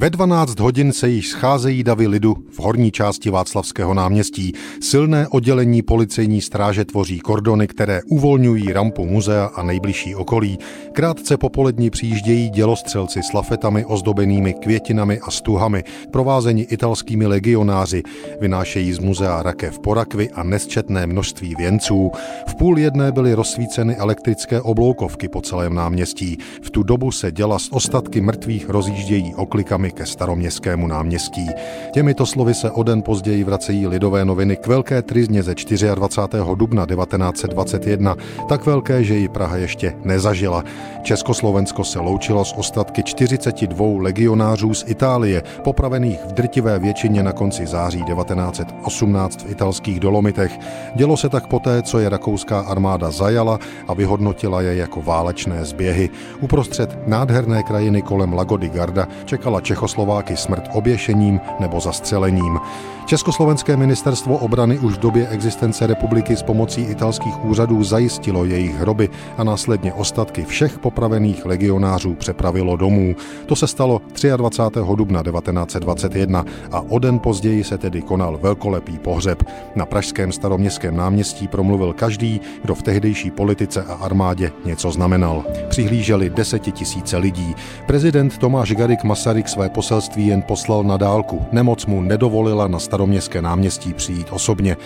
Ve 12 hodin se již scházejí davy lidu v horní části Václavského náměstí. Silné oddělení policejní stráže tvoří kordony, které uvolňují rampu muzea a nejbližší okolí. Krátce popolední přijíždějí dělostřelci s lafetami ozdobenými květinami a stuhami, provázeni italskými legionáři. Vynášejí z muzea rakev porakvy a nesčetné množství věnců. V půl jedné byly rozsvíceny elektrické obloukovky po celém náměstí. V tu dobu se děla z ostatky mrtvých rozjíždějí oklikami ke staroměstskému náměstí. Těmito slovy se o den později vracejí lidové noviny k velké trizně ze 24. dubna 1921, tak velké, že ji Praha ještě nezažila. Československo se loučilo s ostatky 42 legionářů z Itálie, popravených v drtivé většině na konci září 1918 v italských Dolomitech. Dělo se tak poté, co je rakouská armáda zajala a vyhodnotila je jako válečné zběhy. Uprostřed nádherné krajiny kolem Lagody Garda čekala Čech Čechoslováky smrt oběšením nebo zastřelením. Československé ministerstvo obrany už v době existence republiky s pomocí italských úřadů zajistilo jejich hroby a následně ostatky všech popravených legionářů přepravilo domů. To se stalo 23. dubna 1921 a o den později se tedy konal velkolepý pohřeb. Na pražském staroměstském náměstí promluvil každý, kdo v tehdejší politice a armádě něco znamenal. Přihlíželi desetitisíce lidí. Prezident Tomáš Garik Masaryk své poselství jen poslal na dálku. Nemoc mu nedovolila na staroměstské náměstí přijít osobně.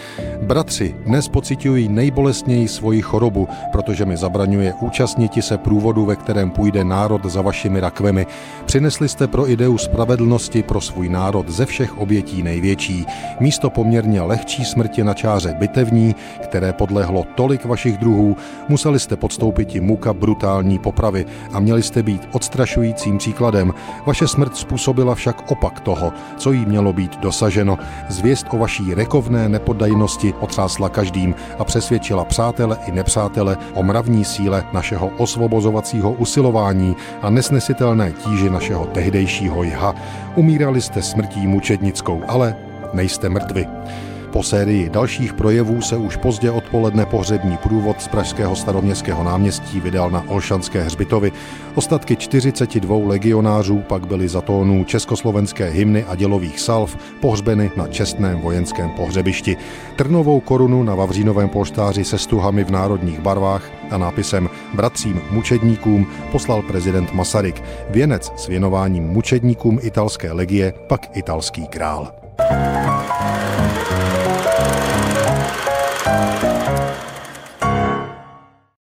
Bratři, dnes pocitují nejbolestněji svoji chorobu, protože mi zabraňuje účastniti se průvodu, ve kterém půjde národ za vašimi rakvemi. Přinesli jste pro ideu spravedlnosti pro svůj národ ze všech obětí největší. Místo poměrně lehčí smrti na čáře bitevní, které podlehlo tolik vašich druhů, museli jste podstoupit i muka brutální popravy a měli jste být odstrašujícím příkladem. Vaše smrt způsobila však opak toho, co jí mělo být dosaženo. Zvěst o vaší rekovné nepoddajnosti otřásla každým a přesvědčila přátele i nepřátele o mravní síle našeho osvobozovacího usilování a nesnesitelné tíži našeho tehdejšího jha. Umírali jste smrtí mučednickou, ale nejste mrtvi. Po sérii dalších projevů se už pozdě odpoledne pohřební průvod z Pražského staroměstského náměstí vydal na Olšanské hřbitovy. Ostatky 42 legionářů pak byly za tónů československé hymny a dělových salv pohřbeny na čestném vojenském pohřebišti. Trnovou korunu na Vavřínovém polštáři se stuhami v národních barvách a nápisem Bratřím mučedníkům poslal prezident Masaryk. Věnec s věnováním mučedníkům italské legie pak italský král.